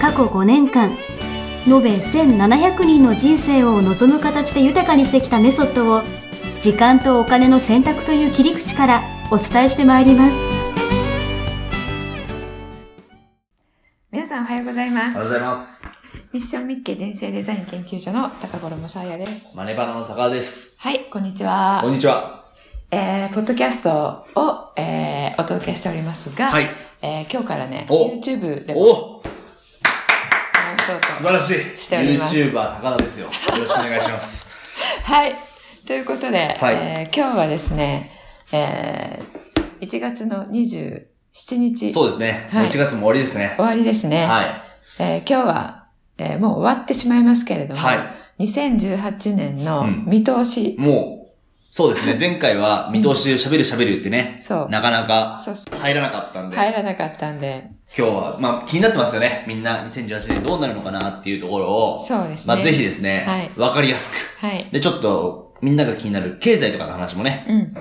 過去5年間延べ1700人の人生を望む形で豊かにしてきたメソッドを時間とお金の選択という切り口からお伝えしてまいります皆さんおはようございますおはようございます。ミッションミッケ人生デザイン研究所の高頃もさやですマネバナの高田です。はいこんにちはこんにちは。えー、ポッドキャストを、えー、お届けしておりますが、はい。えー、今日からねお YouTube でもそうと素晴らしい。しております YouTuber 高田ですよ。よろしくお願いします。はい。ということで、はいえー今日はですね、えー、1月の27日、そうですね。はいもう1月も終わりですね。終わりですね。はい。えー今日は、えーもう終わってしまいますけれども、はい2018年のうん見通し、もう、そうですね。前回は見通しで喋る喋るってね、そう、なかなか入らなかったんで、入らなかったんで、今日は、まあ気になってますよね。みんな2018年どうなるのかなっていうところを、そうですね。まあぜひですね、はいわかりやすく。はい。で、ちょっとみんなが気になる経済とかの話もね、うん。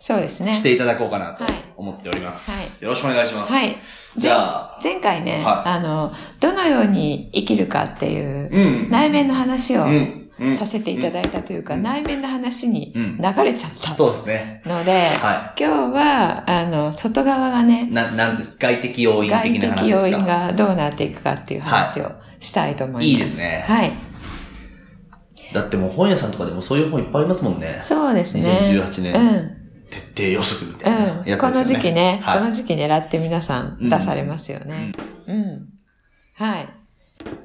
そうですね。していただこうかなとはい思っております。はいよろしくお願いします。はい。じゃあ、前回ね、はいあの、どのように生きるかっていう、うん。内面の話をうん。うん。させていただいたというか、うん内面の話にうん流れちゃったそうですね。ので、は今日は、あの、外側がねい。、な、なんです外的要因外的な話的要因ですかがどうなっていくかっていう話をしたいと思います。いいですねはい。だってもう本屋さんとかでもそういう本いっぱいありますもんね。そうですね。2018年うん。徹底予測みたいなね。うん。この時期ね、はいこの時期狙って皆さん出されますよね。うん。はい。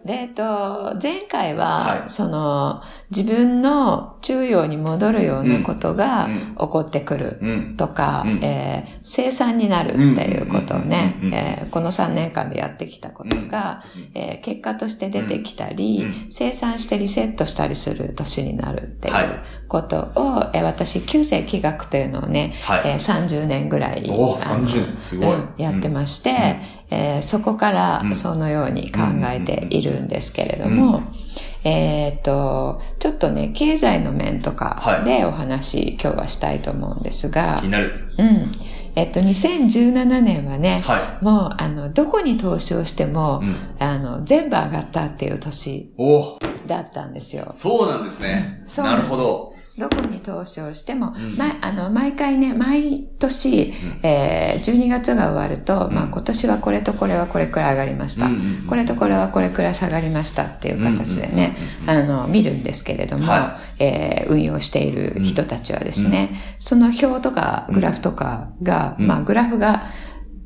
で、えっと、前回は、はい。その、自分の中央に戻るようなことがうん。起こってくるうん。とか、うん。えー生産になるっていうことをね。うん。うん。うん。うん、えーこの3年間でやってきたことが、えー結果として出てきたり、うん。生産してリセットしたりする年になるっていうはい。ことを、えー私、旧世気学というのをね、はい。えー30年ぐらい、おあの30年。すごい。うん。やってまして、えーそこからうん。そのように考えているんですけれども、えっ、と、ちょっとね、経済の面とかでお話、今日はしたいと思うんですが気、になる。うん。えっと、2017年はね、はもう、あの、どこに投資をしても、うんあの、全部上がったっていう年おだったんですよ。そうなんですね。そうなでするほど。どこに投資をしても、うんま、あの、毎回ね、毎年、えー、12月が終わると、まあ、今年はこれとこれはこれくらい上がりました。うんうんうんこれとこれはこれくらい下がりましたっていう形でね、あの、見るんですけれども、はえー運用している人たちはですね、その表とかグラフとかが、うんまあ、グラフが、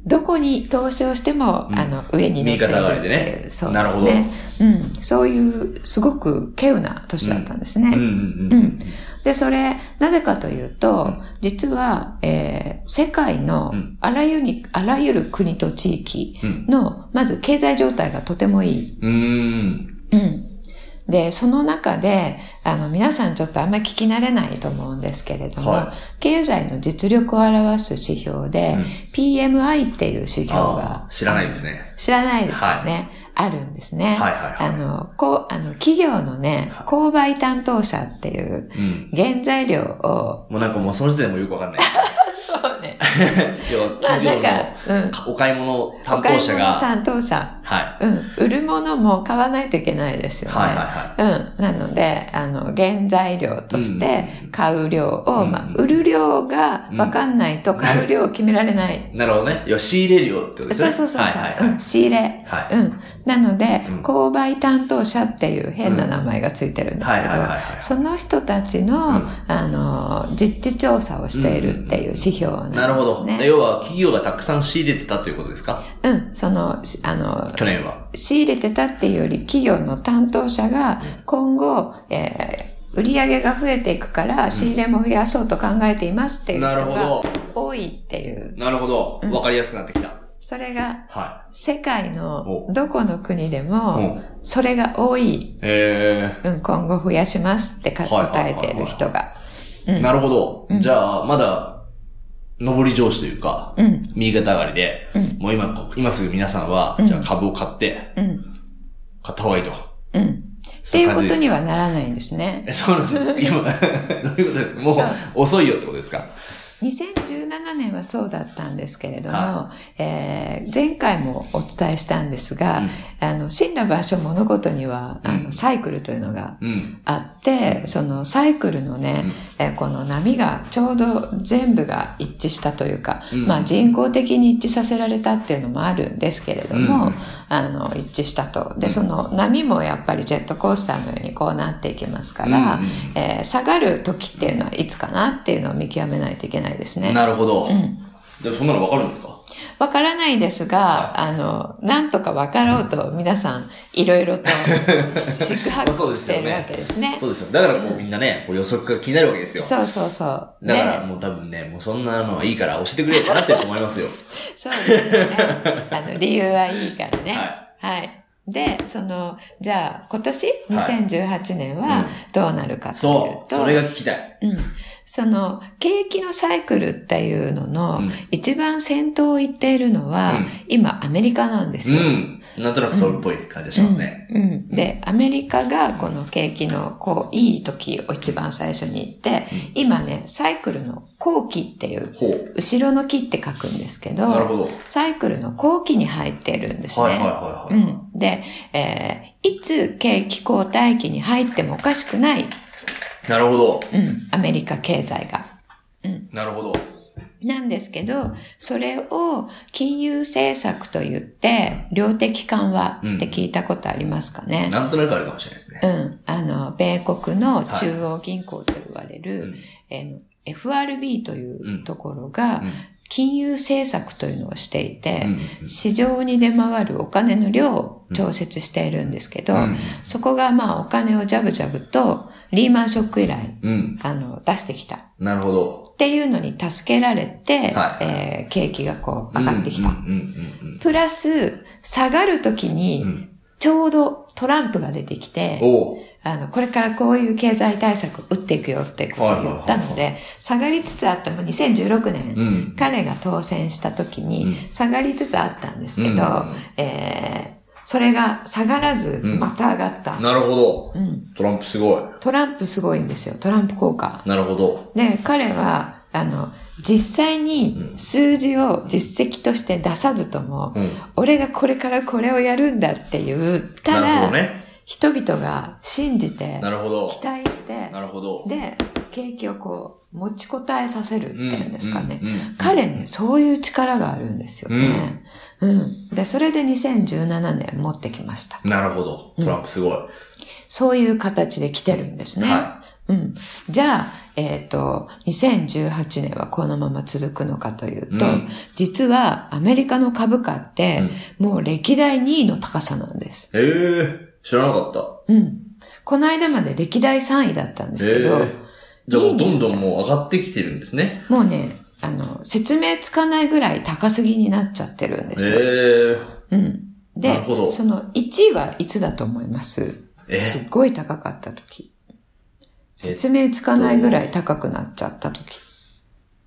どこに投資をしても、うんあの、上に乗っていくっていう、ねそうですね。うん。そういう、すごく稀有な年だったんですね。うんうんううん。ん。で、それ、なぜかというと、実は、えー世界のうんあらゆる、あらゆる国と地域うん。の、まず経済状態がとてもいい。うーん。うん。で、その中で、あの、皆さんちょっとあんまり聞き慣れないと思うんですけれども、は経済の実力を表す指標で、うん PMI っていう指標あがあ、知らないですね。知らないですよね。あるんですね。はいはいはいあの、こう、あの、企業のねはい、購買担当者っていううん。原材料を、もうなんかもうその時点でもよくわかんない。そうね。企業なんか、うん。のお買い物担お買い当者が、物担当者。はうん。売るものも買わないといけないですい。よね。はいはいはうん。なので、あの、原材料として買う量を、うんまあ、売る量が分かんないと買う量を決められない。い。なるほどね。要は仕入れ量ってことですね。そうそうそうそう、はいはいはいうん。仕入れ。はい。うん。なので、うん購買担当者っていう変な名前がついてるんですけどその人たちの、うんあの、実地調査をしているっていう指標なんですね。なるほど。要は企業がたくさん仕入れてたということですか？うん。その、しあの、去年は。仕入れてたっていうより、企業の担当者が今後、えー売り上げが増えていくから、仕入れも増やそうと考えていますっていう人がど。多いっていう。なるほど。うんわかりやすくなってきた。それが、は世界のおどこの国でい。も、うん。それが多い、えうん、今後増やしますって答えている人が。なるほど。うんじゃあ、まだ、上り調子というか、うん、右肩上がりで、うん、もう今、こ今すぐ皆さんは、うんじゃあ株を買って、うん、買った方がいいと。うん。っていうことにはならないんですね。え、そうなんですか今、どういうことですか？もう、遅いよってことですか？2017年はそうだったんですけれども、はえー前回もお伝えしたんですが、うん。あの、死んだ場所物事には、あうん。の、サイクルというのがうん。あって、そのサイクルのね、えーこの波がちょうど全部が一致したというか、うん。まあ人工的に一致させられたっていうのもあるんですけれども、うんあの、一致したと。で、うんその波もやっぱりジェットコースターのようにこうなっていきますから、うんえー下がる時っていうのはいつかなっていうのを見極めないといけないですね。なるほど。うん。でもそんなのわかるんですか？わからないですが、あの、なんとかわかろうと皆さんいろいろと四苦八苦しているわけですね。そうですよ。だからこうみんなね、こう予測が気になるわけですよ。そうそうそう。だからでもう多分ね、もうそんなのはいいから教えてくれよってなってると思いますよ。そうですよね。あの、理由はいいからね。ははい。で、その、じゃあ、今年、はい2018年はどうなるかというそう。と、それが聞きたい。うん。その、景気のサイクルっていうのの、うん一番先頭を行っているのは、うん今、アメリカなんですよ。うん。なんとなくそれっぽい感じがしますね。うん。うんで、アメリカがこの景気のこう、いい時を一番最初に行って、今ね、サイクルの後期っていう。後ろの木って書くんですけど、なるほど。サイクルの後期に入っているんですね。はいはいはういはい。ん。で、えーいつ景気後退期に入ってもおかしくない、なるほど。うん、アメリカ経済が。なるほど。なんですけど、それを金融政策と言って、量的緩和って聞いたことありますかね。なんとなくあるかもしれないですね。うん。あの、米国の中央銀行と言われる、うんえー FRB というところがうん、金融政策というのをしていて、うん市場に出回るお金の量を調節しているんですけど、うんそこがまあお金をジャブジャブとリーマンショック以来、うん。あの、出してきた。なるほど。っていうのに助けられて、はいえー景気がこう上がってきた。プラス、下がるときに。ちょうどトランプが出てきて。あの、これからこういう経済対策を打っていくよってことを言ったので、下がりつつあっても2016年、うん。彼が当選した時にうん下がりつつあったんですけど、うんえーそれが下がらずうんまた上がった。なるほど。うんトランプすごい。トランプすごいんですよ。トランプ効果。なるほど。で、彼は、あの、実際に数字を実績として出さずとも、うん。俺がこれからこれをやるんだって言ったなるほら、どね。人々が信じて、なるほど。期待して、なるほど。で、景気をこう、持ちこたえさせるっていうんですかね。うんうんうん彼ね、そういう力があるんですよね。うん。で、それで2017年持ってきました。なるほど。トランプすごい。そういう形で来てるんですね。はうん。じゃあ、えっ、と、2018年はこのまま続くのかというと、うん実はアメリカの株価って、もう歴代2位の高さなんです。へえ、知らなかった。うん。この間まで歴代3位だったんですけど、へえ。じゃあもうどんどんもう上がってきてるんですね。もうね、あの、説明つかないぐらい高すぎになっちゃってるんですよ。へえ。うん。でその1位はいつだと思います？え？すっごい高かった時。説明つかないぐらい高くなっちゃった時。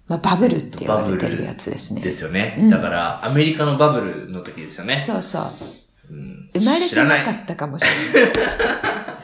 まあ、バブルって言われてるやつですね。ですよね。うんだから、アメリカのバブルの時ですよね。そうそう。うん生まれてなかったかもしれない。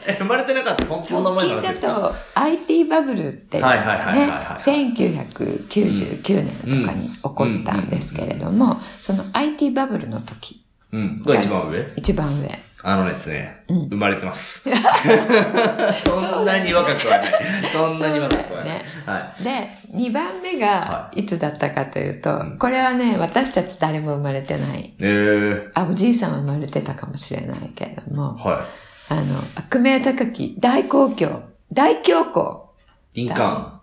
え、生まれてなかった。直 近だと IT バブルってねはいはい、1999年とかに起こったんですけれども、その IT バブルの時、うん。が一番上？一番上。あのですね、うん生まれてます。そんなに若くはない。そんなに若くはない。はで、2番目がはいつだったかというと、うんこれはね、私たち誰も生まれてない。い。えー、あ、おじいさんは生まれてたかもしれないけれども、はあの、悪名高き大公共、大恐慌、い。リンカーン。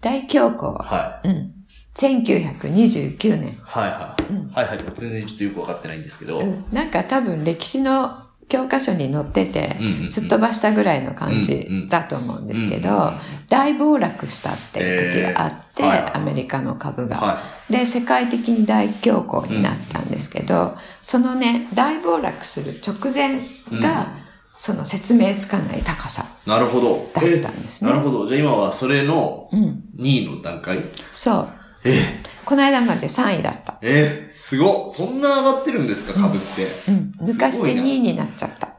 大恐慌、はい。うん。1929年。はいはい。うんはいはい。全然ちょっとよくわかってないんですけど。うんなんか多分歴史の教科書に載っててうんうんうん、すっ飛ばしたぐらいの感うんうじんだと思うんですけうんうんど、大暴落したっていう時があって、えーはいはいアメリカの株が。はで、世界的に大恐慌になったんんですけど、そのね、大暴落する直前が、その説明つかない高さなるほど。だったんですね。なるほど。じゃあ今はそれのうん。2位の段階、そう。えこの間まで3位だった。えすごっそんな上がってるんですか、株って。うん。抜かして2位になっちゃった。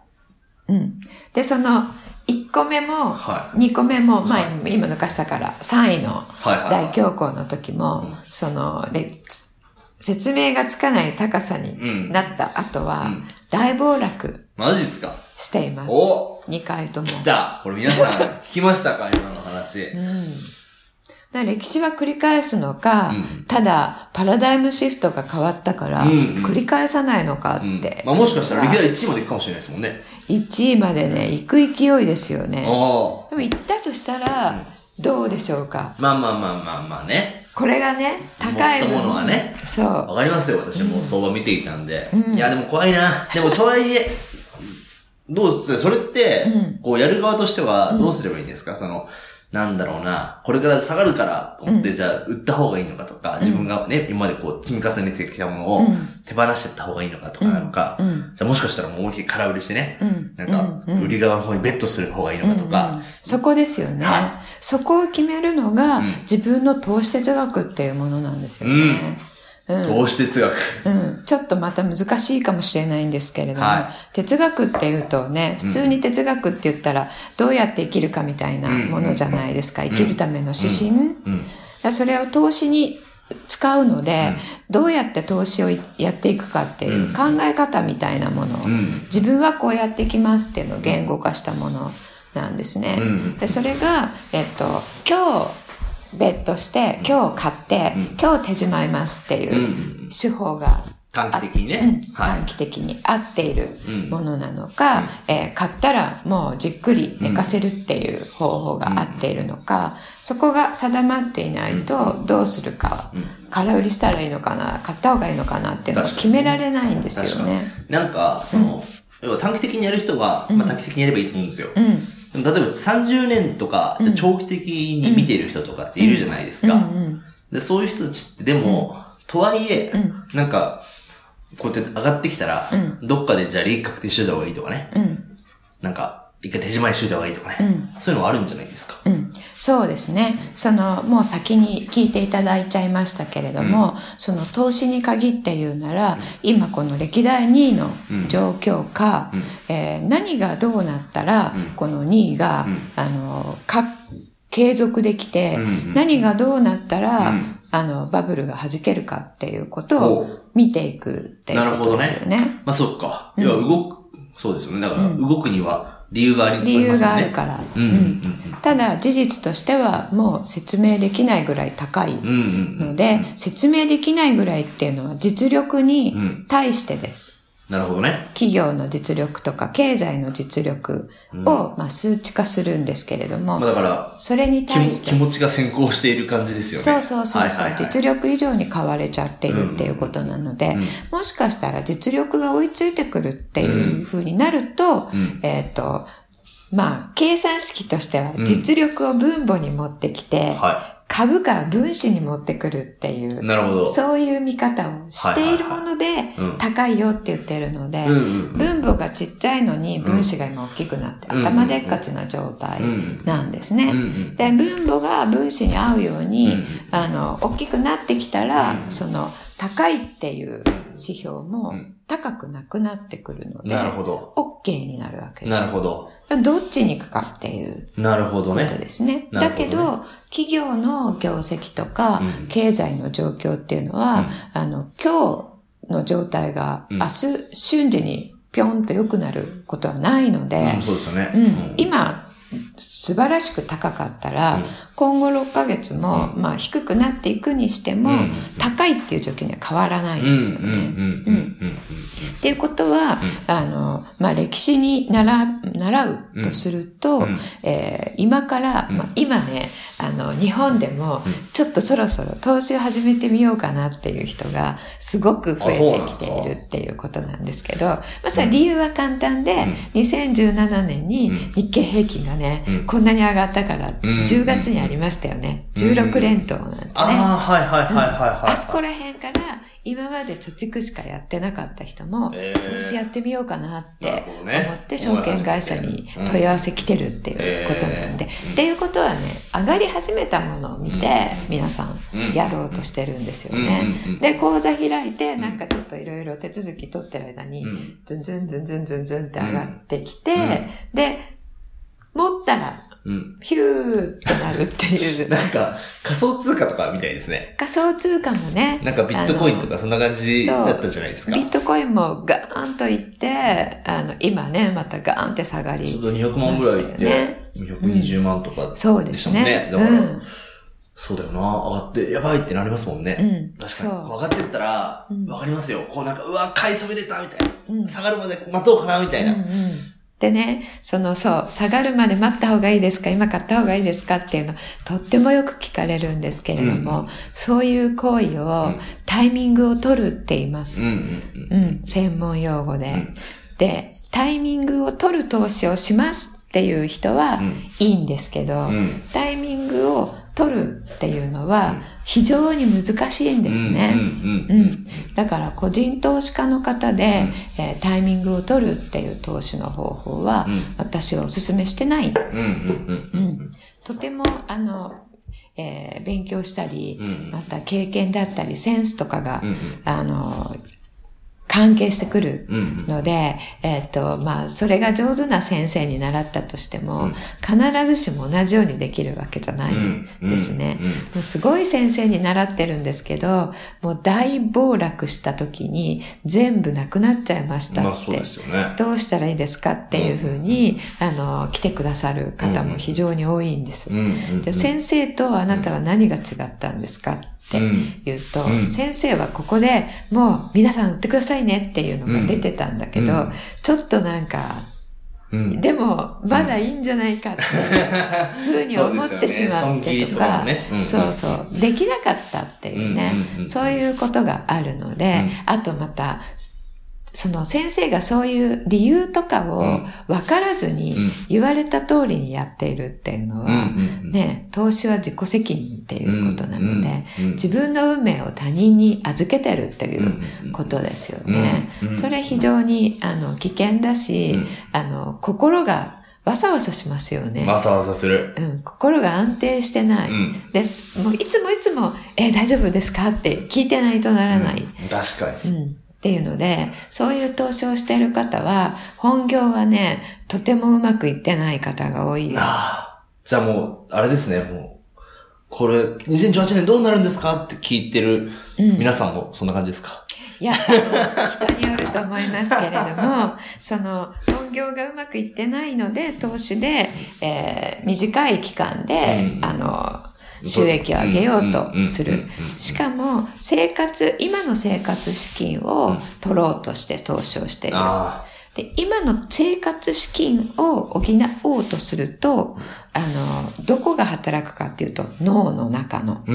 うん。で、その、1個目も、は2個目も、まあ、今抜かしたから、3位の大恐慌の時も、うんその、説明がつかない高さになった後は、うん大暴落マジっすか？しています。お2回とも。来たこれ皆さん聞きましたか？今の話。うん。歴史は繰り返すのか、うんただパラダイムシフトが変わったから、うんうん繰り返さないのかっうんて。まあもしかしたら歴代1位まで行くかもしれないですもんね。1位までね、行く勢いですよね。あでも行ったとしたら、どうでしょうか？あ。まあまあまあまあまあね。これがね、高い持ったものはねそう。わかりますよ、私も相場見ていたんで。うんいや、でも怖いな。でもとはいえ、どうすそれって、うんこうやる側としてはどうすればいいんですか、その、なんだろうな、これから下がるからと思って、じゃあ売った方がいいのかとか、自分がね、今までこう積み重ねてきたものをうん。手放していった方がいいのかとかなのか、うん。じゃあもしかしたらもう思いっきり空売りしてね、うん。なんか、うん。売り側の方にベットする方がいいのかとか、うん。そこですよね、はそこを決めるのが、うん。自分の投資哲学っていうものなんですよね。うん投資哲学。うん、ちょっとまた難しいかもしれないんですけれども、は哲学っていうとね、普通に哲学って言ったら、どうやって生きるかみたいなものじゃないですか。ん生きるための指針。うん。それを投資に使うので、どうやって投資をやっていくかっていう考え方みたいなものを、うん。自分はこうやっていきますっていうのを言語化したものなんですね。うんでそれが、えっと、今日ベットして、今日買って、うん。今日手締まいますっていううん。手法が、短期的にうん。ね。はい。短。期的に合っているうん。ものなのか、えー買ったらもうじっくり寝かせるっていう方法が合っているのか、そこが定まっていないとどうするか、空売りしたらいいのかな、買った方がいいのかなっていうのを決められないんですよね。なんか、その、要は短期的にやる人は、まあ短期的にやればいいと思うんですよ。うん。例えば30年とか、じゃあ長期的に見ている人とかっているじゃないですか。うん。うん。でそういう人たちって、でも、とはいえ、うん。なんか、こうやって上がってきたら、うどっかでじゃあ利益確定しといた方がいいとかね。うん。なんか、一回手締まいしといた方がいいとかね。うん。そういうのはあるんじゃないですか。うん、そうですね。その、もう先に聞いていただいちゃいましたけれども、その投資に限って言うなら、今この歴代2位の状況か、うん。えー何がどうなったら、うん。この2位が、うん。あの、か、継続できて、うんうん何がどうなったら、うん。あの、バブルが弾けるかっていうことをほう見ていくっていうことですよね。まあそっか。うん。要は動く、そうですよね。だから、動くには理由がありますね。由があるから。うんただ事実としてはもう説明できないぐらい高い。ので、説明できないぐらいっていうのは実力にうん対してです。なるほどね。企業の実力とか経済の実力を、まあ、数値化するんですけれども、まあだから、それに対して気持ちが先行している感じですよね。そうそうそうそう、はいはいはい。実力以上に買われちゃっているっていうことなので、うんもしかしたら実力が追いついてくるっていうふうになると、うん。えっ、と、まあ、計算式としては実力を分母に持ってきて、は株価は分子に持ってくるっていうい。、なるほど。そういう見方をしているものでうん高いよって言ってるので。分母がちっちゃいのに分子が今大きくなってうん頭でっかちな状態うんなんですね。で、分母が分子に合うように、うんあの、大きくなってきたら、うんその、高いっていう指標もうん高くなくなってくるので、なるほど。OK になるわけです。なるほど。どっちに行くかっていうなるほどことね。ですね。だけど、企業の業績とか、うん経済の状況っていうのは、あの、今日の状態がうん明日瞬時にぴょんと良くなることはないので、うん、そうですよね。うん今、素晴らしく高かったら、うん。今後6ヶ月も、まあ低くなっていくにしても、うん。高いっていう状況には変わらないうんん、うん、ですよね。うん、うん、うん。っていうことは、あの、まあ、歴史に習習うとすると、うん。えー今から、うん。まあ、今ね、あの、日本でも、ちょっとそろそろ投資を始めてみようかなっていう人が、すごく増えてきているっていうことなんですけど、まあ、それは理由は簡単で、2017年に日経平均がね、うん。こんなに上がったから、ん。10月にありましたよね。16連投なんてね。ああ、はいはいはいはいはい。あそこら辺から今まで貯蓄しかやってなかった人も、えー。投資やってみようかなって思って証券会社に問い合わせ来てるっていうことなんで、うん。っていうことはね、上がり始めたものを見て、皆さんうん。やろうとしてるんですよね。で、口座開いて、なんかちょっといろいろ手続き取ってる間に、うん。ズンズンズンズンズンズンって上がってきて、うん。で、持ったら、うん。ヒューってなるっていう。なんか、仮想通貨とかみたいですね。仮想通貨もね。なんかビットコインとあかそんな感じそうだったじゃないですか。のビットコインもガーンといって、あの、今ね、またガーンって下がり。ちょうど200万ぐらいいって、ね220万とかそうででしたもんすねね。。だから、うん。そうだよな。上がって、やばいってなりますもんね。うん。確かに。上がってったらうん、わかりますよ。こうなんか、うわ、買いそびれたみたいな。うん下がるまで待とうかなみたいな。うんうんでね、そのそう、下がるまで待った方がいいですか今買った方がいいですかっていうの、とってもよく聞かれるんですけれども、うんそういう行為を、うんタイミングを取るって言います。うんうんうん。うん、専門用語で。んで、タイミングを取る投資をしますっていう人はうんいいんですけど、うんタイミングを取るっていうのは非常に難しいんですね。うんうんううん。ん。だから個人投資家の方で、えータイミングを取るっていう投資の方法は、うん。私はお勧めしてない。とても、あの、えー勉強したり、うんまた経験だったり、センスとかが、あの、関係してくるうんので、えっ、と、まあ、それが上手な先生に習ったとしても、うん。必ずしも同じようにできるわけじゃないん。ですね。うん。うん。もうすごい先生に習ってるんですけど、もう大暴落した時に全部なくなっちゃいましたって。まあそうね。どうしたらいいですかっていうふうに、あの、来てくださる方も非常に多いんです。うん。うん。うん。で先生とあなたは何が違ったんですかって言うと、うん。先生はここでもう皆さん売ってくださいねっていうのが出てたんだけど、うん。ちょっとなんか、うん。でもまだいいんじゃないかっていうふうに思ってしまってとか、そうそうそう、できなかったっていうね、そういうことがあるので、あとまた、その先生がそういう理由とかを分からずにうん言われた通りにやっているっていうのは、ね、投資は自己責任っていうことなので、自分の運命を他人に預けてるっていうことですよね。それ非常にあの危険だし、うんあの心がわさわさしますよね。わさわさする。うん、心が安定してない。うんです。もういつもいつも、えー大丈夫ですか？って聞いてないとならない。うん確かに。うん。っていうので、そういう投資をしている方は、本業はね、とてもうまくいってない方が多いです。ああ。じゃあもう、あれですね、もう、これ、2018年どうなるんですか？って聞いてるうん皆さんもそんな感じですか、いや、あの人によると思いますけれども、その、本業がうまくいってないので、投資で、えー短い期間で、うんあの、収益を上げようとする。しかも、生活、今の生活資金を取ろうとして投資をしている。で、今の生活資金を補おうとすると、あの、どこが働くかっていうと、脳の中の。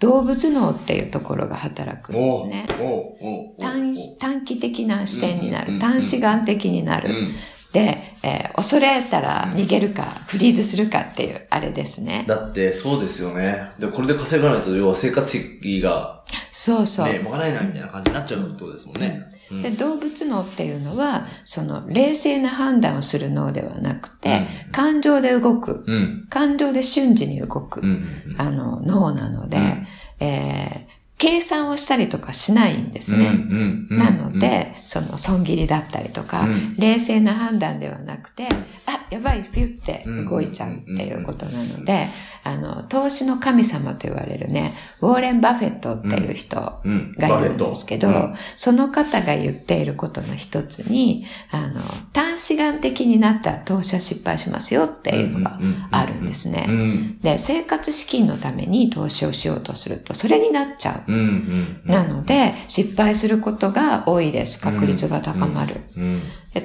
動物脳っていうところが働くんですね。短期的な視点になる。短視眼的になる。うん。で、えー恐れたら逃げるか、フリーズするかっていう、あれですね。だって、そうですよね。で、これで稼がないと、要は生活費が、そうそう。ね、賄えないみたいな感じになっちゃうってことですもんね。うんで、動物脳っていうのは、その、冷静な判断をする脳ではなくて、感情で動く。うん。感情で瞬時に動く。うん。あの、脳なので、うんえー計算をしたりとかしないんですね。なの、で、その損切りだったりとか、うん冷静な判断ではなくて、あ、やばい、ピュって動いちゃうっていうことなので、あの、投資の神様と言われるね、ウォーレン・バフェットっていう人うんがいるんですけど、その方が言っていることの一つに、あの、短視眼的になったら投資は失敗しますよっていうのがあるんですね。うん。で、生活資金のために投資をしようとすると、それになっちゃう。なので、失敗することが多いです。確率が高まる。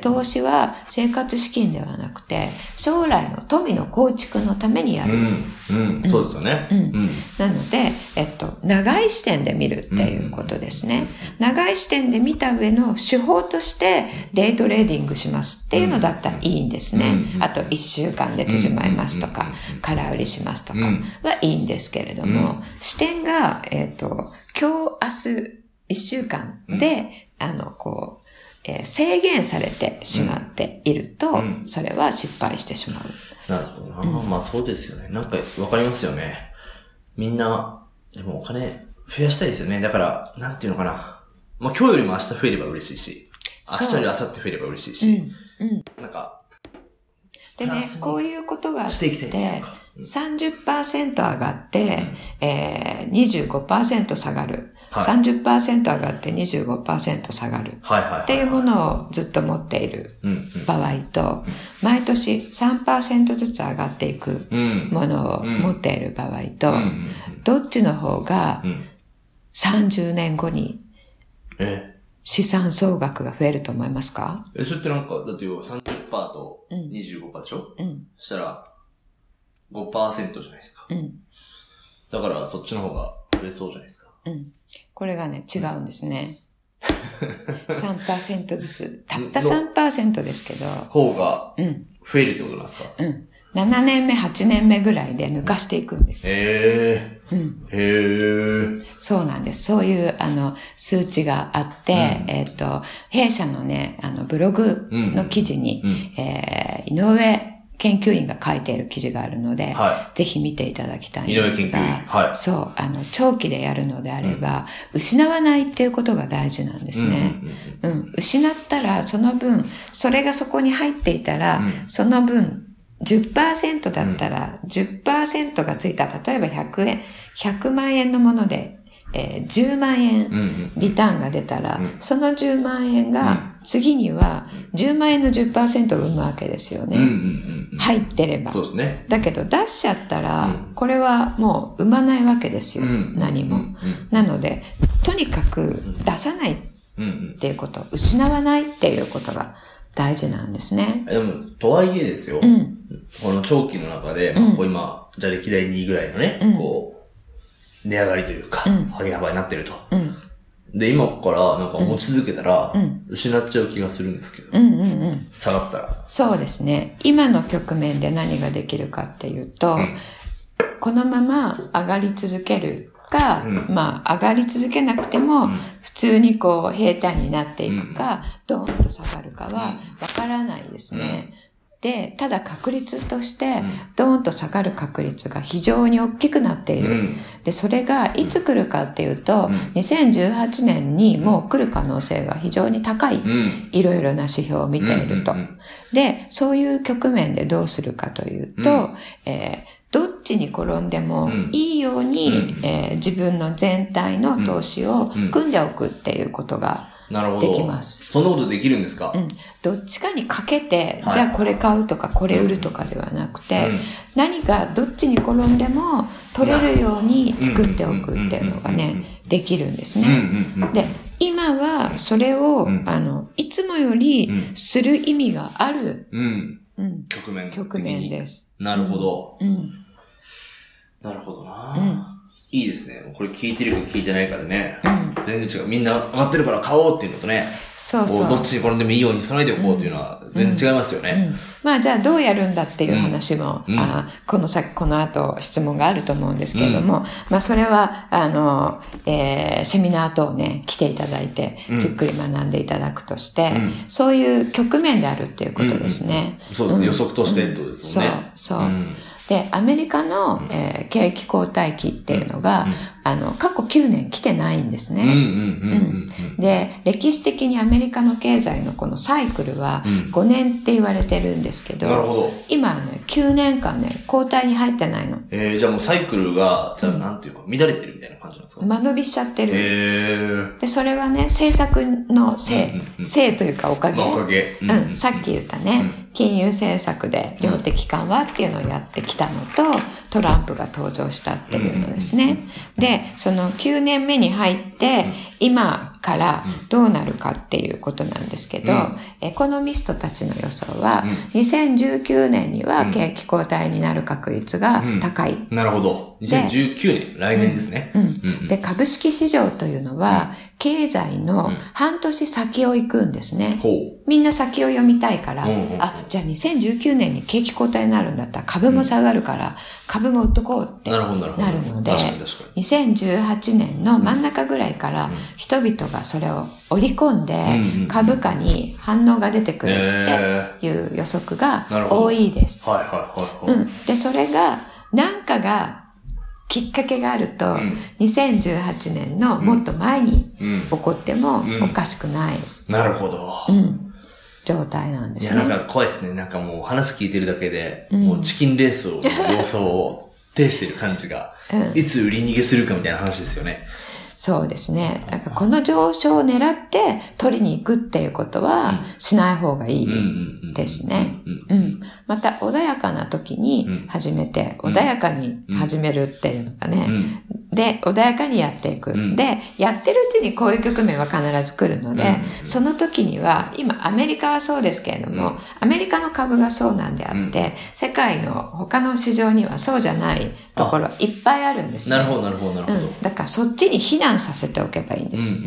投資は生活資金ではなくて、将来の富の構築のためにやる。うん。うん。そうですよね。うんうん。なので、えっと、長い視点で見るっていうことですね。長い視点で見た上の手法としてデイトレーディングしますっていうのだったらいいんですね。あと1週間で閉じまいますとか、空売りしますとかはいいんですけれども、視点が、えっと、今日明日一週間で、あの、こう、えー制限されてしまっていると、うんそれは失敗してしまう。なるほどな。まあそうですよね。なんかわかりますよね。みんな、でもお金増やしたいですよね。だから、なんていうのかな。まあ今日よりも明日増えれば嬉しいし、明日より明後日増えれば嬉しいし、なんか、でねプラス、にこういうことがあっしてていうてか、30%上がって、えー、25%下がる。はい30%上がって25%下がる。っていうものをずっと持っている。場合と、毎年3%ずつ上がっていくうん。ものを持っている場合とどっちの方がうん。30年後にえ？資産総額が増えると思いますか？え、それってなんか、だって要は30%とうん25%でしょ、うん。そしたら、5%じゃないですか。うん。だから、そっちの方が増えそうじゃないですか。うん。これがね、違うんですね。3%ずつ。たった3%ですけど、方がうん。増えるってことなんですか？うん。7年目、8年目ぐらいで抜かしていくんです。へうん。え。へえ。そうなんです。そういう、あの、数値があって、うんえっ、と、弊社のね、あの、ブログの記事に、うん。えー井上研究員が書いている記事があるので、はぜひ見ていただきたいんですが、はい。そう、あの、長期でやるのであれば、失わないっていうことが大事なんでい。すね。うんうんうん、失ったらその分、それがそこに入っていたら、うん。その分、10%だったら、10%がついた、例えば100円、100万円のもので、えー10万円。リターンが出たら、うんその10万円が、次には10万円の10%を生むわけですよね。うんうんうんうん。入ってれば。そうですね。だけど出しちゃったら、うんこれはもう生まないわけですよ。うん何も、うんなので、とにかく出さないっ。ていうこと、失わないっていうことが大事なんですね。でも、とはいえですよ。うん。この長期の中で、うんまあ、こう今、じゃあ歴代2位ぐらいのね、うんこう、値上がりというか、うん上げ幅になってると。うん。で、今からなんか持ち続けたら、うん失っちゃう気がするんですけど、うんうんうん。下がったら。そうですね。今の局面で何ができるかっていうと、うんこのまま上がり続けるか、うんまあ上がり続けなくても、ん普通にこう平坦になっていくか、ドーンと下がるかはわからないですね。で、ただ確率として、ドーンと下がる確率が非常に大きくなっている。うん。で、それがいつ来るかっていうと、2018年にもう来る可能性が非常に高い。うん。いろいろな指標を見ていると。うんうんうんで、そういう局面でどうするかというと、うんえーどっちに転んでもうんいいように、うんえー自分の全体の投資をうん組んでおくっていうことが、なるほど。できますそんなことできるんですか、うんどっちかにかけて、はいじゃあこれ買うとかこれ売るとかではなくて、うん何かどっちに転んでも取れるように作っておくっていうのがね、できるんですうんね。うんうん。で、今はそれを、うんあの、いつもよりうんする意味がある、うん。うん、局面局面です。なるほど。うん。なるほどな、うんいいですね。これ聞いてるか聞いてないかでね。うん全然違う。みんな上がってるから買おうっていうのとね、そうそう。どっちに転んでもいいように備えておこうっていうのは全然違いますよね。うんまあじゃあどうやるんだっていう話も、うんあこの先、この後質問があると思うんですけれども、まあそれは、あの、えーセミナー等ね、来ていただいてうん、じっくり学んでいただくとして、うんそういう局面であるっていうことですね。そうですね。ん予測としてとですね。そうそううんで、アメリカの、えー景気後退期っていうのが、あの、過去9年来てないんですね。うんうんうんうんで、歴史的にアメリカの経済のこのサイクルはうん5年って言われてるんですけど、なるほど。今ね、9年間ね、交代に入ってないの。えー、じゃあもうサイクルが、じゃあなんていうか、乱れてるみたいな感じなんですか、間延びしちゃってる。えー。で、それはね、政策のせい、うんうんうんせいというかおかげ。まあおかげ。うん、さっき言ったね、うん金融政策で量的緩和っていうのをやってきたのと、トランプが登場したっていうのですね。で、その9年目に入って、今からどうなるかっていうことなんですけど、うん。エコノミストたちの予想は、うん。2019年には景気後退になる確率が高い。なるほど。2019年、来年ですね。うん。で、株式市場というのは、経済の半年先を行くんですね。みんな先を読みたいから、あ、じゃあ2019年に景気後退になるんだったら株も下がるから、株も売っとこうってなるので、2018年の真ん中ぐらいから人々がそれを織り込んで株価に反応が出てくるっていう予測が多いです。で、それが何かがきっかけがあると、うん、2018年のもっと前に起こってもおかしくない。なるほど。うん。状態なんですね。いや、なんか怖いですね。なんかもう話聞いてるだけで、うん、もうチキンレースを、様相を呈してる感じが、うん、いつ売り逃げするかみたいな話ですよね。そうですね。だからこの上昇を狙って取りに行くっていうことはしない方がいいですね。うん。また穏やかな時に始めて、穏やかに始めるっていうのがね、で、穏やかにやっていく。で、やってるうちにこういう局面は必ず来るので、その時には、今アメリカはそうですけれども、アメリカの株がそうなんであって、世界の他の市場にはそうじゃないところいっぱいあるんですね。なるほど、なるほど、なるほど。だからそっちに避難させておけばいいんです。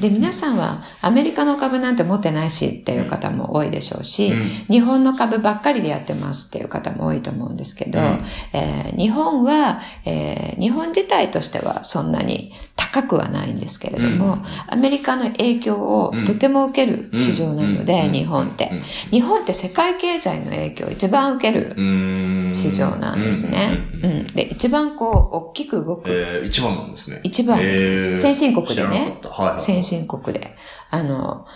で、皆さんはアメリカの株なんて持ってないしっていう方も多いでしょうし、うん、日本の株ばっかりでやってますっていう方も多いと思うんですけど、うん、えー、日本は、えー、日本自体としてはそんなに高くはないんですけれども、うん、アメリカの影響をとても受ける市場なので、日本って。日本って世界経済の影響を一番受ける市場なんですね。うん。で、一番こう、大きく動く。えー、一番なんですね。一番。先進国でね。はいはい、先進国で。あの、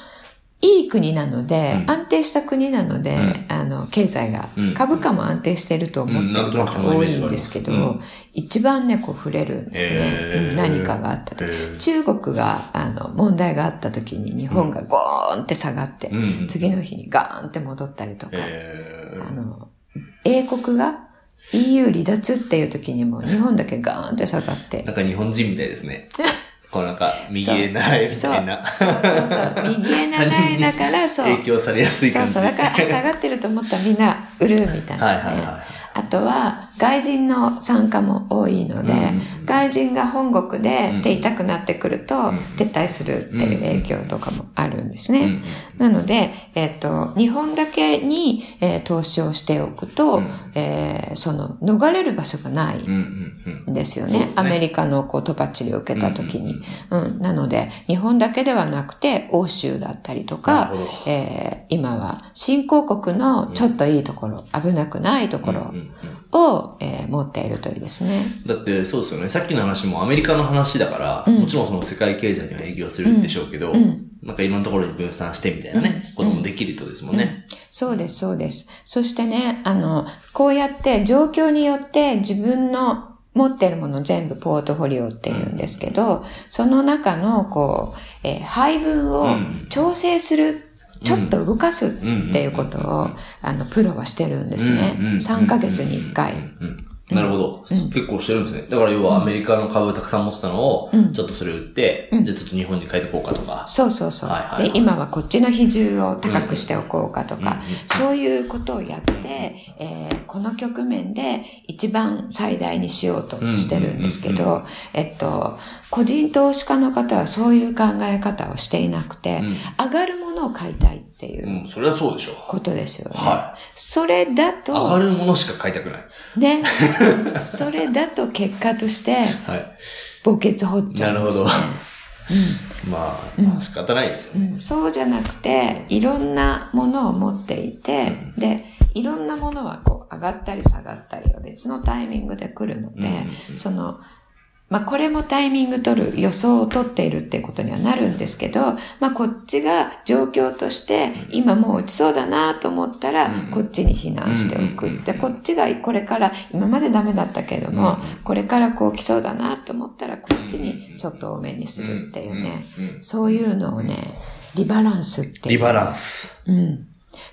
いい国なので、うん、安定した国なので、うん、あの、経済が、うん、株価も安定してると思ってる方多いんですけど、一番ね、こう触れるんですね。何かがあった時。中国が、あの、問題があった時に日本がゴーンって下がって、次の日にガーンって戻ったりとか、あの、英国が EU 離脱っていう時にも日本だけガーンって下がって。なんか日本人みたいですね。こうなんか、右へ習えみたいな。そうそうそう右へ習えだから、そう。影響されやすい。そうそう。だから、下がってると思ったらみんな売るみたいな、ね。はいはいはい。あとは外人の参加も多いので、うん、外人が本国で手痛くなってくると撤退するっていう影響とかもあるんですね。なので、えっ、ー、と、日本だけに、えー、投資をしておくと、うん、えー、その逃れる場所がないんですよね。ねアメリカのこう、とばっちりを受けた時に、うん。なので、日本だけではなくて、欧州だったりとか、えー、今は新興国のちょっといいところ、危なくないところ、を、えー、持っているといいですね。だってそうですよね。さっきの話もアメリカの話だから、うん、もちろんその世界経済には営業するんでしょうけど、うん、なんかいろんなところに分散してみたいなね、こともできるとですもんね。そうです、そうです。そしてね、あの、こうやって状況によって自分の持ってるもの全部ポートフォリオって言うんですけど、その中のこう、えー、配分を調整するちょっと動かすっていうことを、あの、プロはしてるんですね。3ヶ月に1回。なるほど、うん、結構してるんですね。だから要はアメリカの株たくさん持ってたのを、ちょっとそれ売って、うん、じゃあちょっと日本に変えておこうかとか。そうそうそう、はいはいはい、で。今はこっちの比重を高くしておこうかとか、そういうことをやって、えー、この局面で一番最大にしようとしてるんですけど、えっと、個人投資家の方はそういう考え方をしていなくて、上がるものを買いたいっていう。うん、それはそうでしょう。ことですよね。はい。それだと。上がるものしか買いたくない。ね。それだと結果として、はい。墓穴掘っちゃうね。なるほど。うん、まあ、まあ、仕方ないですよね、うん、そうじゃなくて、いろんなものを持っていて、うん、で、いろんなものはこう上がったり下がったりは別のタイミングで来るので、その、まあこれもタイミング取る予想を取っているっていうことにはなるんですけど、まあこっちが状況として今もう落ちそうだなと思ったらこっちに避難しておく。で、こっちがこれから今までダメだったけれども、これからこう来そうだなと思ったらこっちにちょっと多めにするっていうね、そういうのをね、リバランスっていう。リバランス。うん。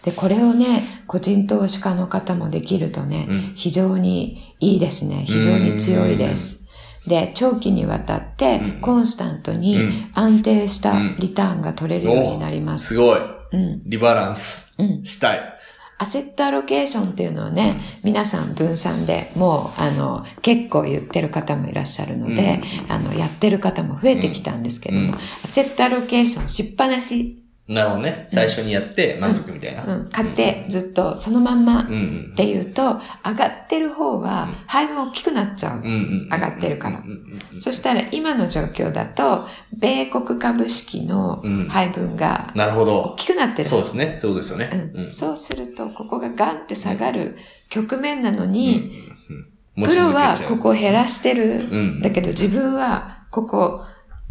で、これをね、個人投資家の方もできるとね、非常にいいですね。非常に強いです。で、長期にわたって、コンスタントに安定したリターンが取れるようになります。すごい。うん。リバランスしたい。アセットアロケーションっていうのはね、皆さん分散でもう、あの、結構言ってる方もいらっしゃるので、あの、やってる方も増えてきたんですけども、アセットアロケーションしっぱなしなるほどね。最初にやって満足みたいな。うん、買ってずっとそのまんまっていうと、上がってる方は配分大きくなっちゃう。上がってるから。そしたら今の状況だと、米国株式の配分がなるほど。大きくなってる。そうですね。そうですよね。そうすると、ここがガンって下がる局面なのに、プロはここを減らしてる。だけど自分はここ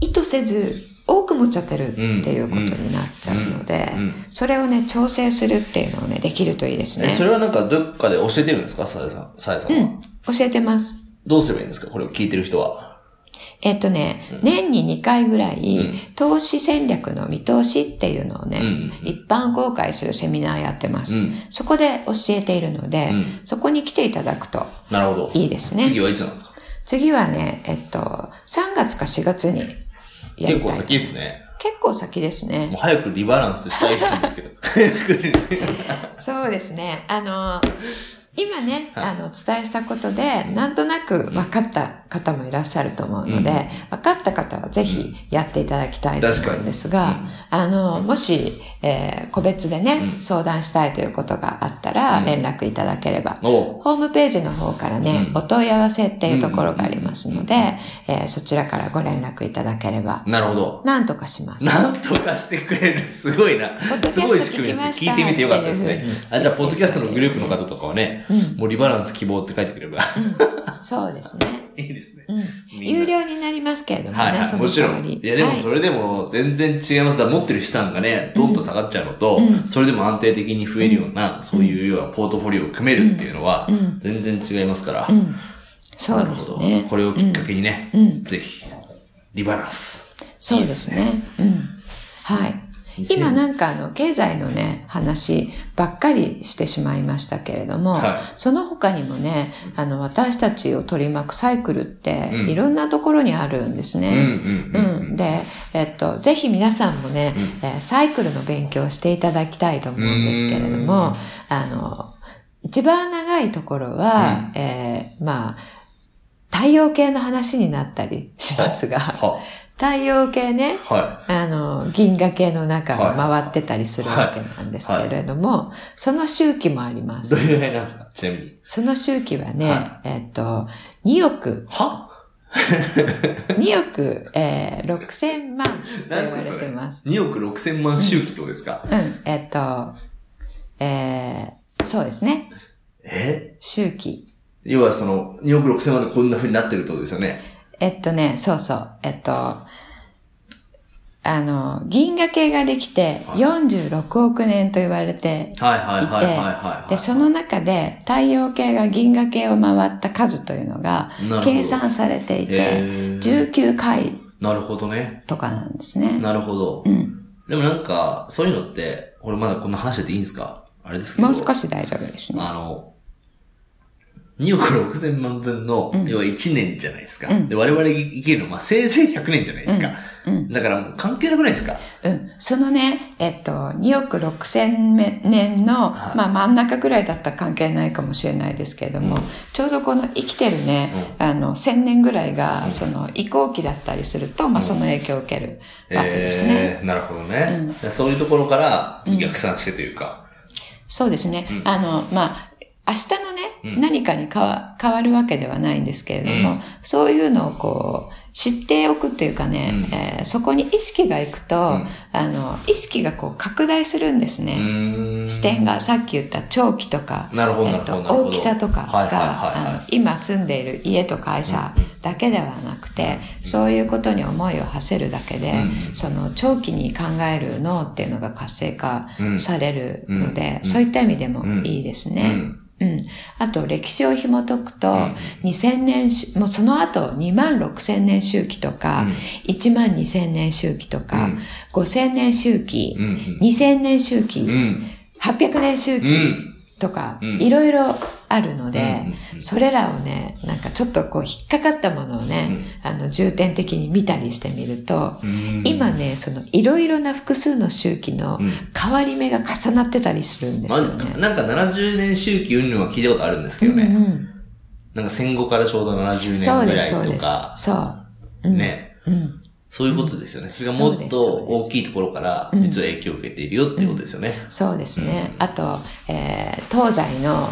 意図せず多く持っちゃってるっていうことになっちゃうので、それをね、調整するっていうのをね、できるといいですね。それはなんかどっかで教えてるんですか？さやさん、さやさんは、うん。教えてます。どうすればいいんですか？これを聞いてる人は。えっとね、うん、年に2回ぐらい、うん、投資戦略の見通しっていうのをね、うん、一般公開するセミナーやってます。そこで教えているので、そこに来ていただくと、なるほど。いいですね。次はいつなんですか？次はね、えっと、3月か4月に結構先ですね。結構先ですね。もう早くリバランスしたいんですけど。そうですね。あの、今ね、はい、あの、お伝えしたことで、なんとなく分かった方もいらっしゃると思うので、うん、分かった方はぜひやっていただきたいと思うんですが、うん、あの、もし、えー、個別でね、うん、相談したいということがあったら、連絡いただければ、ホームページの方からね、お問い合わせっていうところがありますので、えー、そちらからご連絡いただければ、なるほど。なんとかします。なんとかしてくれる。すごいな。すごい仕組みです。聞いてみてよかったですね。あ、じゃあ、ポッドキャストのグループの方とかはね、うん、もうリバランス希望って書いてくれば。うん、そうですね。いいですね。うん。有料になりますけれどもね、はいはい、もちろん。いや、でもそれでも全然違います。だ持ってる資産がね、どんと下がっちゃうのと、うん、それでも安定的に増えるような、うん、そういうようなポートフォリオを組めるっていうのは、全然違いますから。そうですね。これをきっかけにね、ぜひ、リバランス。そうですね。うん。はい。今なんかあの、経済のね、話ばっかりしてしまいましたけれども、はい、その他にもね、あの、私たちを取り巻くサイクルって、いろんなところにあるんですね。うん。で、えっと、ぜひ皆さんもね、うん、えサイクルの勉強をしていただきたいと思うんですけれども、あの、一番長いところは、うん、えー、まあ、太陽系の話になったりしますが、太陽系ね、はい、あの、銀河系の中を回ってたりするわけなんですけれども、はいはい、その周期もあります。どれぐらいなんですか？ちなみに。その周期はね、えっと、2億。は？2億、えー、6千万と言われてます。2億6千万周期ってことですか、うん、うん、えっと、えー、そうですね。え？周期。要はその、2億6千万でこんな風になってるってことですよね。えっとね、そうそう。えっと、あの、銀河系ができて46億年と言われていて、で、その中で太陽系が銀河系を回った数というのが計算されていて、19回なるほどね。とかなんですね。なるほど。うん。でもなんか、そういうのって、俺まだこんな話でいいんですか？あれですけど。もう少し大丈夫ですね。あの、2億6千万分の、要は1年じゃないですか。うん、で、我々生きるの、まあ、せいぜい100年じゃないですか。うん、だからもう関係なくないですか？うん。そのね、えっと、2億6千年の、はい、まあ真ん中ぐらいだったら関係ないかもしれないですけれども、うん、ちょうどこの生きてるね、あの、1000年ぐらいが、その移行期だったりすると、まあその影響を受けるわけですね。えー、なるほどね、そういうところから逆算してというか。そうですね。あの、まあ、明日のね、うん、何かに変わ変わるわけではないんですけれども、うん、そういうのをこう、知っておくっていうかね、うん、えー、そこに意識がいくと、あの、意識がこう拡大するんですね。視点がさっき言った長期とか、えっと、大きさとかが、今住んでいる家と会社だけではなくて、そういうことに思いを馳せるだけで、その長期に考える脳っていうのが活性化されるので、そういった意味でもいいですね。うん。あと、歴史を紐解くと、2000年、もうその後、2万6千年周期とか、1万2千年周期とか、5千年周期、2000年周期、800年周期、とか、うんいろいろあるので、うんうんうんそれらをね、なんかちょっとこう引っかかったものをね、あの重点的に見たりしてみると、うん今ね、そのいろいろな複数の周期のうん変わり目が重なってたりするんですよマジですか？ね。なんか70年周期云々は聞いたことあるんですけどね。うんうんなんか戦後からちょうど70そうです、年ぐらいそうですとか。。そう。うん、ね。うん。そういうことですよね。それがもっと大きいところから実は影響を受けているよっていうことですよね。そうですね。あと、えー東西の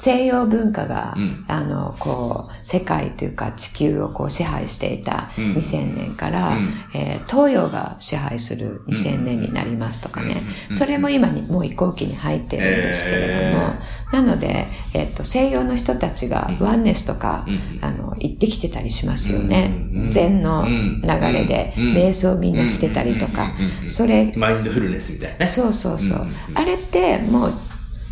西洋文化が、うん。あの、こう、世界というか地球をこう支配していたうん。2000年から、うん。えー東洋が支配する2000年になりますとかね。うん。それも今にもう移行期に入ってるんですけれども、なので、えっと、西洋の人たちがワンネスとか、うん。あの、行ってきてたりしますよね。禅の流れで、うん。瞑想をみんなしてたりとか。それマインドフルネスみたいなね。そうそうそう。あれってもう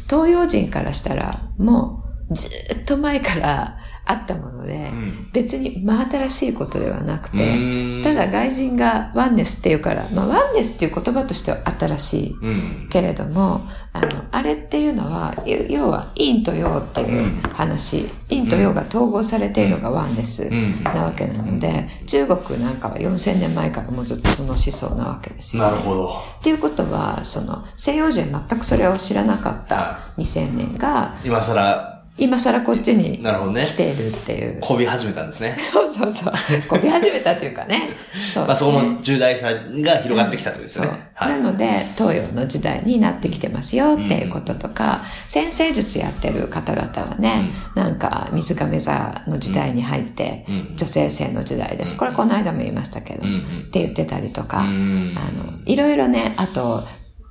東洋人からしたらもうずっと前からあったもので、ん別に真新しいことではなくうて、ただ外人がワンネスっていうから、まあワンネスっていう言葉としては新しい。うん。けれども、あの、あれっていうのは、要要は、陰と陽っていう話、陰と陽が統合されているのがワンネスんなわけなので、中国なんかは4000年前からもうずっとその思想なわけですよね。なるほど。っていうことは、その、西洋人は全くそれを知らなかった2000年が、今更、今更こっちに来ているっていう。こび始めたんですね。そうそうそう。こび始めたというかね。そうまあそ。この重大さが広がってきたとですそうよね。はい。なので、東洋の時代になってきてますよっていうこととか、先生術やってる方々はね、なんか水亀座の時代に入って、うん女性性の時代です。これこの間も言いましたけど、うんうんって言ってたりとか、うんあの、いろいろね、あと、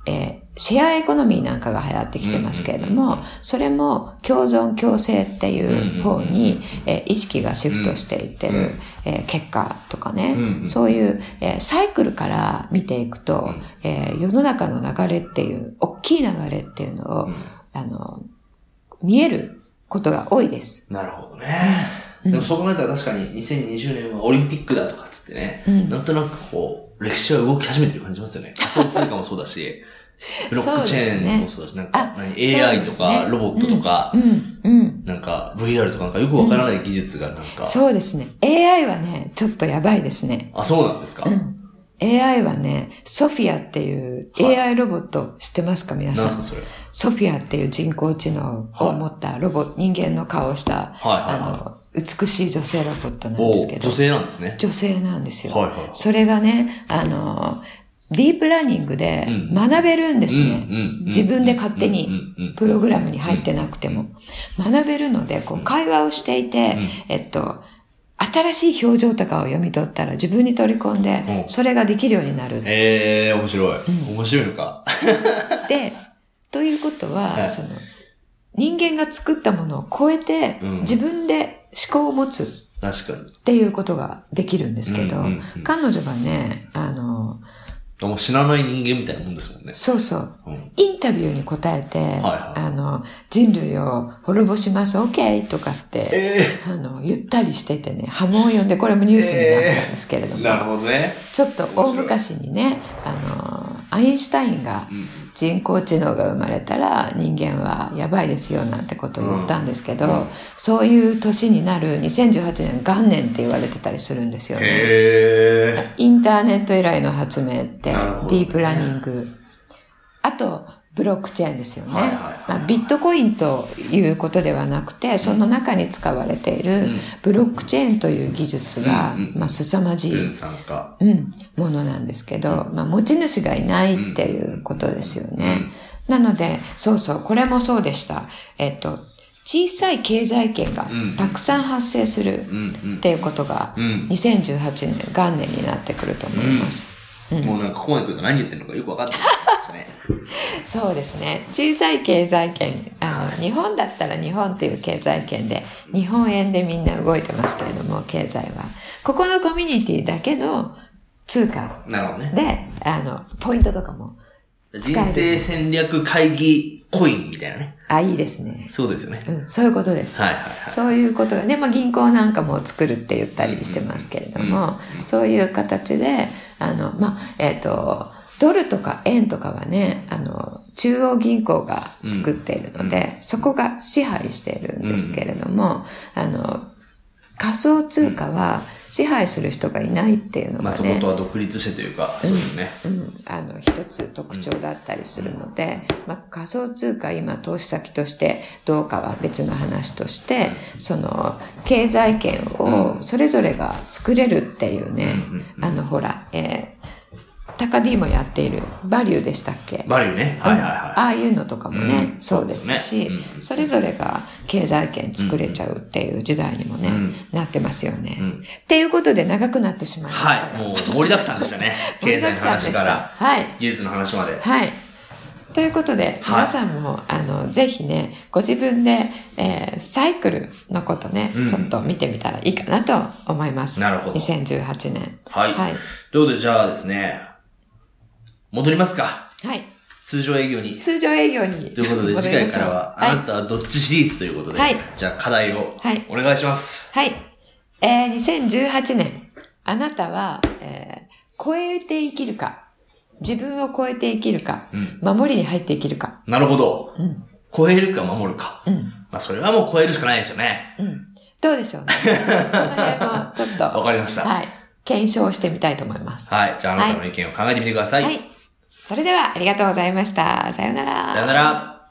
えーシェアエコノミーなんかが流行ってきてますけれども、それも共存共生っていう方に、えー意識がシフトしていってる、えー結果とかね、そういう、えーサイクルから見ていくと、えー世の中の流れっていう、大きい流れっていうのを、あの、見えることが多いです。なるほどね。でもそう考えたら確かに2020年はオリンピックだとかっつってね、うん。なんとなくこう、歴史は動き始めてる感じますよね。仮想通貨もそうだし、ブロックチェーンもそうだし、なんか AI とかロボットとか、うん、うん。なんか VR とかなんかよくわからない技術がなんか、そうですね。AI はね、ちょっとやばいですね。あ、そうなんですか、AI はね、ソフィアっていうはい AI ロボット知ってますか皆さん？なんすかそれ？ソフィアっていう人工知能を持ったロボ、人間の顔をした、はいあの、美しい女性ロボットなんおですけど。女性なんですね。女性なんですよ。はいはいそれがね、あの、ディープラーニングでうん学べるんですね。うんうんうん自分で勝手うんにうんうんプログラムに入ってなくても。学べるので、こう会話をしていて、うんえっと、新しい表情とかを読み取ったら自分に取り込んでう、んそれができるようになる。ええー、面白い。面白いのか。で、ということは、はいその、人間が作ったものを超えて、うん自分で思考を持つ確かに。っていうことができるんですけど、うんうんうん彼女がね、あの、もう知らない人間みたいなもんですもんね。そうそう、うん。インタビューに答えて、はいあの、人類を滅ぼします、OK! とかって、えあの、言ったりしててね、波紋を呼んで、これもニュースになったんですけれども、なるほどね。ちょっと大昔にね、あの、アインシュタインが人工知能が生まれたら人間はやばいですよなんてことを言ったんですけど、そういう年になる2018年元年って言われてたりするんですよね。へインターネット以来の発明って、ディープラーニング。あと、ブロックチェーンですよね。まあ、ビットコインということではなくて、その中に使われているブロックチェーンという技術が、まあ、凄まじい。うん、ものなんですけど、まあ、持ち主がいないっていうことですよね。なので、そうそう、これもそうでした。えっと、小さい経済圏がうん。たくさん発生するっていうことが、うん。2018年元年になってくると思います。もうなんかここまで来ると何言ってるのかよく分かってきましたね。そうですね。小さい経済圏、あの、日本だったら日本という経済圏で、日本円でみんな動いてますけれども、経済は。ここのコミュニティだけの通貨なるほどね。で、あの、ポイントとかも、人生戦略会議コインみたいなね。あ、いいですね。そうですよね。うん、そういうことです。はいはいはい。そういうことがね、まあ銀行なんかも作るって言ったりしてますけれども、そういう形で、あの、まあ、えっ、と、ドルとか円とかはね、あの、中央銀行が作っているので、うん、そこが支配しているんですけれども、うん、あの、仮想通貨は支配する人がいないっていうのがね。まあそことは独立してというか、そうですね。うん。あの、一つ特徴だったりするので、まあ仮想通貨今投資先としてどうかは別の話として、その、経済圏をそれぞれが作れるっていうね、あの、ほら、えー高 D もやっているバリューでしたっけ？バリューね。はいはいはい。ああいうのとかもね、うん、そうですし、そそれぞれが経済圏作れちゃうっていう時代にもね、うん、なってますよね、うん。っていうことで長くなってしまいましたはい、もう盛りだくさんでしたね。経済の話から、はい、技術の話まで。はい。ということで、皆さんも、あの、ぜひね、ご自分で、えー、サイクルのことね、ちょっと見てみたらいいかなと思います。なるほど。2018年。はい。はい。ということで、じゃあですね、戻りますか？はい。通常営業に。通常営業に。ということで、次回からは、あなたはどっちシリーズということで、はい。じゃあ課題を、はい。お願いします。はい。えー、2018年、あなたは、えー、超えて生きるか、自分を超えて生きるか、うん、守りに入って生きるか。なるほど。うん。超えるか守るか。うん。まあ、それはもう超えるしかないですよね。うん。どうでしょうね。その辺も、ちょっと。わかりました。はい。検証してみたいと思います。はい。じゃあ、あなたの意見を考えてみてください。はい、はいそれではありがとうございました。さよなら。さよなら。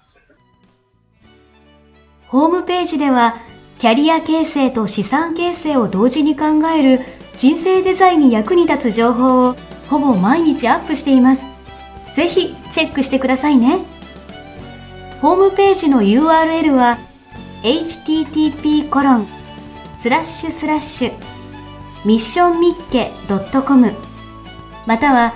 ホームページでは、キャリア形成と資産形成を同時に考える人生デザインに役に立つ情報をほぼ毎日アップしています。ぜひチェックしてくださいね。ホームページの URL は http コロンスラッシュスラッシュミッションミッケ .com または